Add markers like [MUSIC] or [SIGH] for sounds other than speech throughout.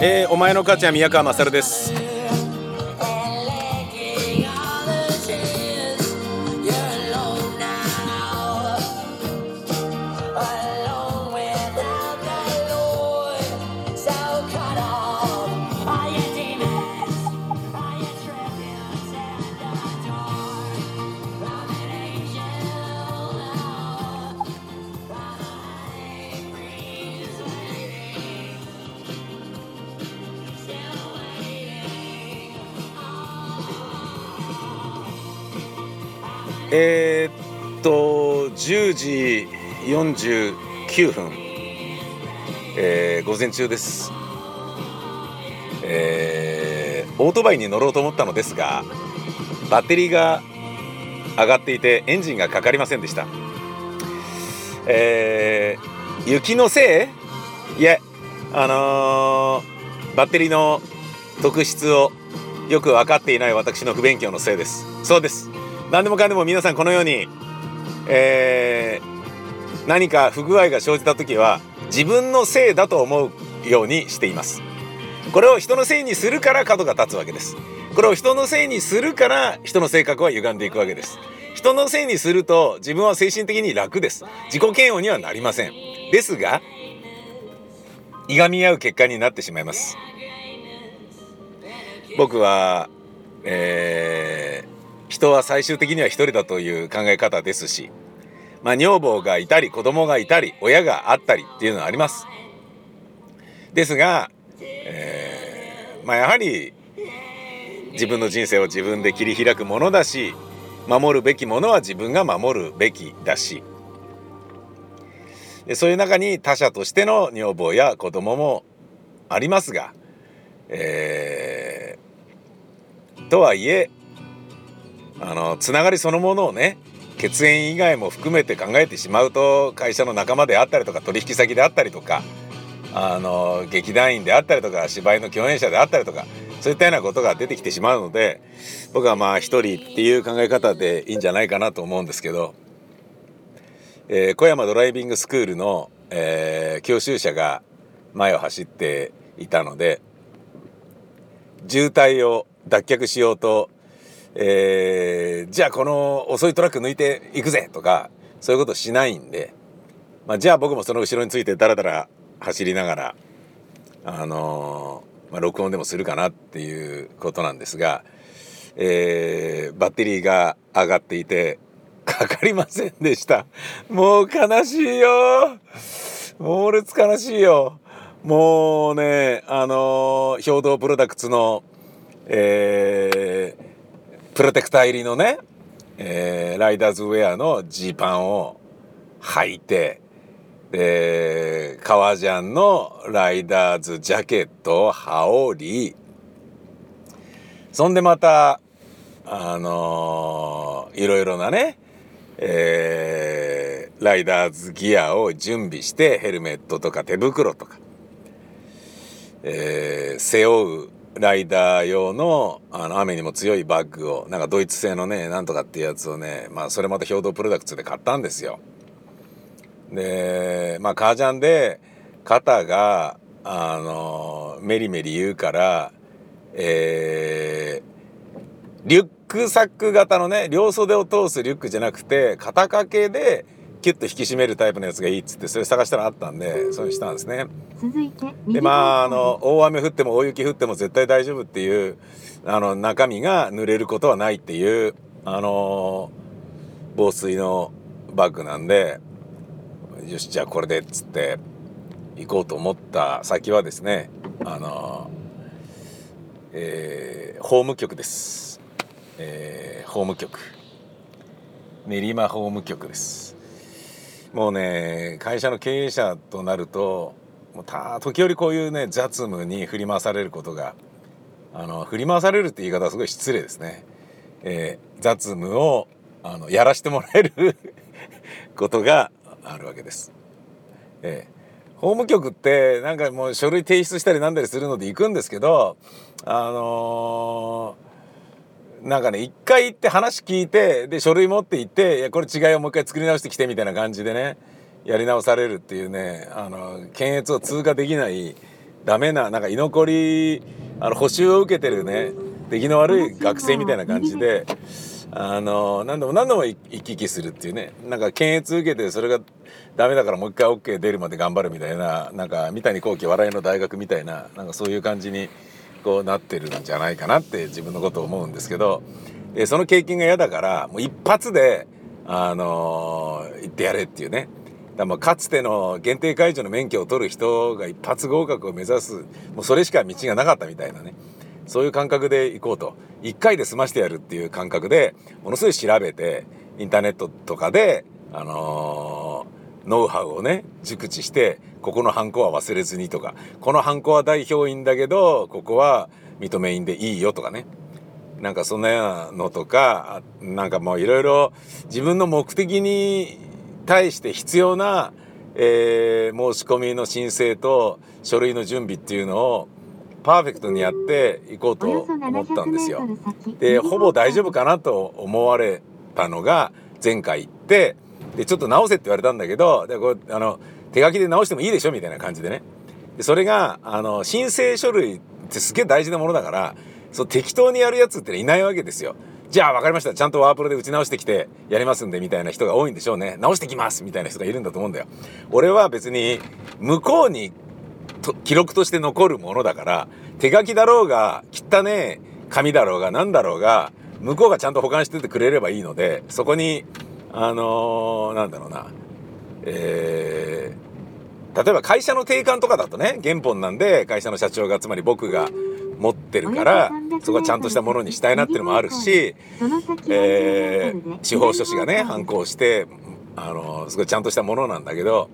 えー、お前の母ちゃん宮川勝です。えー、っと10時49分、えー、午前中です、えー、オートバイに乗ろうと思ったのですがバッテリーが上がっていてエンジンがかかりませんでした、えー、雪のせい？いえあのー、バッテリーの特質をよく分かっていない私の不勉強のせいです。そうです。何でもかんでも皆さんこのように、えー、何か不具合が生じた時は自分のせいだと思うようにしています。これを人のせいにするから角が立つわけです。これを人のせいにするから人の性格は歪んでいくわけです。人のせいにすると自分は精神的に楽です。自己嫌悪にはなりません。ですがいがみ合う結果になってしまいます。僕は、えー人は最終的には一人だという考え方ですし、まあ、女房がいたり子供がいたり親があったりっていうのはあります。ですが、えー、まあ、やはり自分の人生を自分で切り開くものだし守るべきものは自分が守るべきだしでそういう中に他者としての女房や子供もありますが、えー、とはいえあのつながりそのものをね血縁以外も含めて考えてしまうと会社の仲間であったりとか取引先であったりとかあの劇団員であったりとか芝居の共演者であったりとかそういったようなことが出てきてしまうので僕はまあ一人っていう考え方でいいんじゃないかなと思うんですけど、えー、小山ドライビングスクールの、えー、教習車が前を走っていたので渋滞を脱却しようとえー、じゃあこの遅いトラック抜いていくぜとかそういうことしないんで、まあ、じゃあ僕もその後ろについてダラダラ走りながらあのー、まあ、録音でもするかなっていうことなんですが、えー、バッテリーが上がっていてかかりませんでした。もう悲しいよ。猛烈悲しいよ。もうねあのー、兵道プロダクツのえープロテクター入りのね、えー、ライダーズウェアのジーパンを履いてで革ジャンのライダーズジャケットを羽織りそんでまたあのー、いろいろなね、えー、ライダーズギアを準備してヘルメットとか手袋とか、えー、背負うライダー用のあの雨にも強いバッグをなんかドイツ製のねなんとかっていうやつをねまあそれまた兵道プロダクツで買ったんですよ。でまあ革ジャンで肩があのメリメリ言うからえー、リュックサック型のね両袖を通すリュックじゃなくて肩掛けでキュッと引き締めるタイプのやつがいいっつってそれ探したらあったんでそういうしたんですね。続いてでまああの大雨降っても大雪降っても絶対大丈夫っていうあの中身が濡れることはないっていうあの防水のバッグなんでよしじゃあこれでっつって行こうと思った先はですねあのえー、法務局です、えー、法務局。練馬法務局ですもうね会社の経営者となるともうた時折こういうね雑務に振り回されることがあの振り回されるって言い方はすごい失礼ですね、えー、雑務をあのやらしてもらえる [LAUGHS] ことがあるわけです。えー、法務局ってなんかもう書類提出したりなんだりするので行くんですけどあのーなんかね一回行って話聞いてで書類持って行っていやこれ違いをもう一回作り直してきてみたいな感じでねやり直されるっていうねあの検閲を通過できないダメななんか居残りあの補習を受けてるね出来の悪い学生みたいな感じであの何度も何度も行き来するっていうねなんか検閲受けてそれがダメだからもう一回 OK 出るまで頑張るみたいななんか三谷幸喜笑いの大学みたいななんかそういう感じにこうなってるんじゃないかなって自分のことを思うんですけどでその経験が嫌だからもう一発であのー、行ってやれっていうね。だまあかつての限定解除の免許を取る人が一発合格を目指すもうそれしか道がなかったみたいなね。そういう感覚で行こうと。1回で済ましてやるっていう感覚でものすごい調べてインターネットとかで、あのー、ノウハウをね熟知してここのハンコは忘れずにとかこのハンコは代表員だけどここは認め印でいいよとかねなんかそんなようなのとかなんかもういろいろ自分の目的に対して必要な、えー、申し込みの申請と書類の準備っていうのをパーフェクトにやっていこうと思ったんですよ。でほぼ大丈夫かなと思われたのが前回行ってでちょっと直せって言われたんだけどでこうあの手書きで直してもいいでしょみたいな感じでね。でそれがあの申請書類ってすげえ大事なものだからそう適当にやるやつっていないわけですよ。じゃあ分かりました。ちゃんとワープロで打ち直してきてやりますんでみたいな人が多いんでしょうね。直してきますみたいな人がいるんだと思うんだよ。俺は別に向こうに記録として残るものだから手書きだろうが汚ね紙だろうが何だろうが向こうがちゃんと保管しててくれればいいのでそこにあのー、なんだろうな。えー、例えば会社の定款とかだとね原本なんで会社の社長がつまり僕が持ってるからそこはちゃんとしたものにしたいなっていうのもあるし、えー、司法書士がね反抗してあのすごいちゃんとしたものなんだけど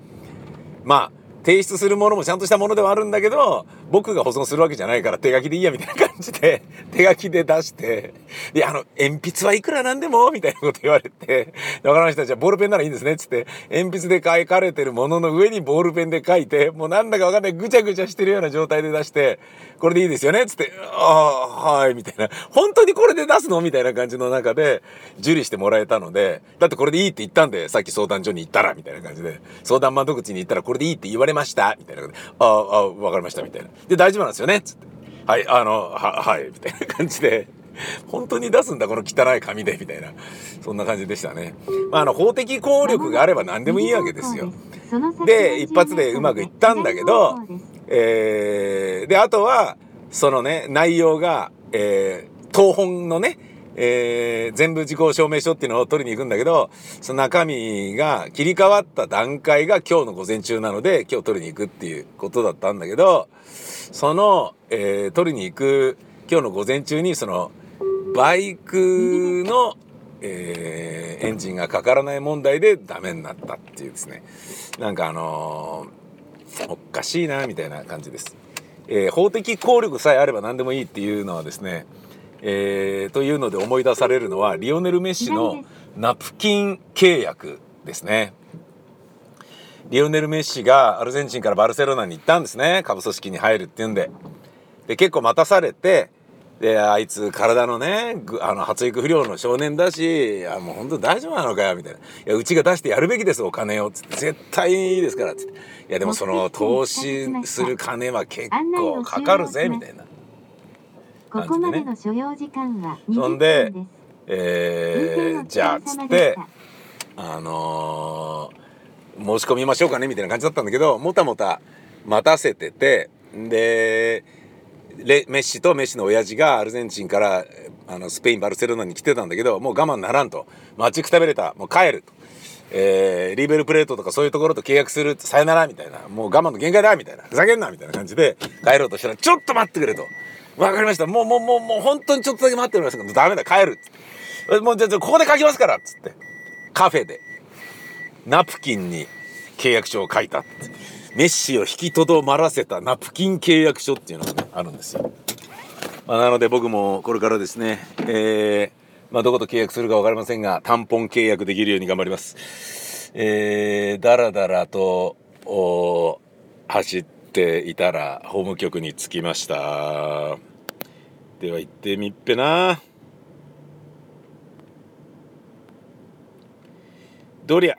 まあ提出するものもちゃんとしたものではあるんだけど、僕が保存するわけじゃないから手書きでいいやみたいな感じで、[LAUGHS] 手書きで出して、で、あの、鉛筆はいくらなんでもみたいなこと言われて、わかりました。じゃあボールペンならいいんですね。つって、鉛筆で書かれてるものの上にボールペンで書いて、もうなんだかわかんないぐちゃぐちゃしてるような状態で出して、これでいいですよね。つって、ああ、はい、みたいな。本当にこれで出すのみたいな感じの中で、受理してもらえたので、だってこれでいいって言ったんで、さっき相談所に行ったら、みたいな感じで、相談窓口に行ったらこれでいいって言われましたみたいなことで、ああ、わかりました、みたいな。で、大丈夫なんですよねつって。はい、あの、は、はい、みたいな感じで、本当に出すんだ、この汚い紙で、みたいな。そんな感じでしたね。まあ、あの、法的効力があれば何でもいいわけですよ。で、一発でうまくいったんだけど、えー、で、あとは、そのね、内容が、えー、東本のね、えー、全部時効証明書っていうのを取りに行くんだけど、その中身が切り替わった段階が今日の午前中なので、今日取りに行くっていうことだったんだけど、その、えー、取りに行く今日の午前中に、その、バイクの、えー、エンジンがかからない問題でダメになったっていうですね。なんかあのー、おかしいな、みたいな感じです。え、法的効力さえあれば何でもいいっていうのはですね、えー、というので思い出されるのはリオネル・メッシのナプキン契約ですね。リオネル・メッシがアルゼンチンからバルセロナに行ったんですね。下部組織に入るっていうんで。で結構待たされてであいつ体のねあの発育不良の少年だしいやもう本当大丈夫なのかよみたいな「いやうちが出してやるべきですお金を」つって「絶対いいですから」つって「いやでもその投資する金は結構かかるぜ」みたいなここまでの所要時間はそんで、えー、じゃあつってあのー、申し込みましょうかねみたいな感じだったんだけどもたもた待たせててでレメッシとメッシの親父がアルゼンチンからあのスペインバルセロナに来てたんだけどもう我慢ならんと。待ちくたべれた。もう帰ると。えー、リーベルプレートとかそういうところと契約するさよならみたいな。もう我慢の限界だみたいな。ふざけんなみたいな感じで帰ろうとしたらちょっと待ってくれとわかりました。もう、もう、もう、もう、本当にちょっとだけ待っておりますけど、ダメだ、帰る。もう、じゃあ、ここで書きますからっつって。カフェで、ナプキンに契約書を書いた。メッシを引きとどまらせたナプキン契約書っていうのがね、あるんですよ。まあ、なので僕もこれからですね、えー、まあ、どこと契約するか分かりませんが、単本契約できるように頑張ります。えー、だらだらと、走ってて、ていたら法務局に着きました。では行ってみっぺな。どりゃ